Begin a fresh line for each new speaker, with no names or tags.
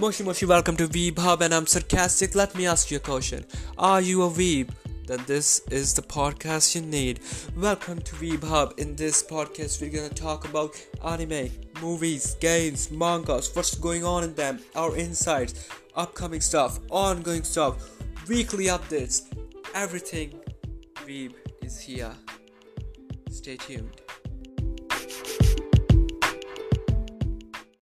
Moshi Moshi, welcome to Weeb Hub, and I'm sarcastic. Let me ask you a question Are you a Weeb? Then this is the podcast you need. Welcome to Weeb Hub. In this podcast, we're gonna talk about anime, movies, games, mangas, what's going on in them, our insights, upcoming stuff, ongoing stuff, weekly updates, everything. Weeb is here. Stay tuned.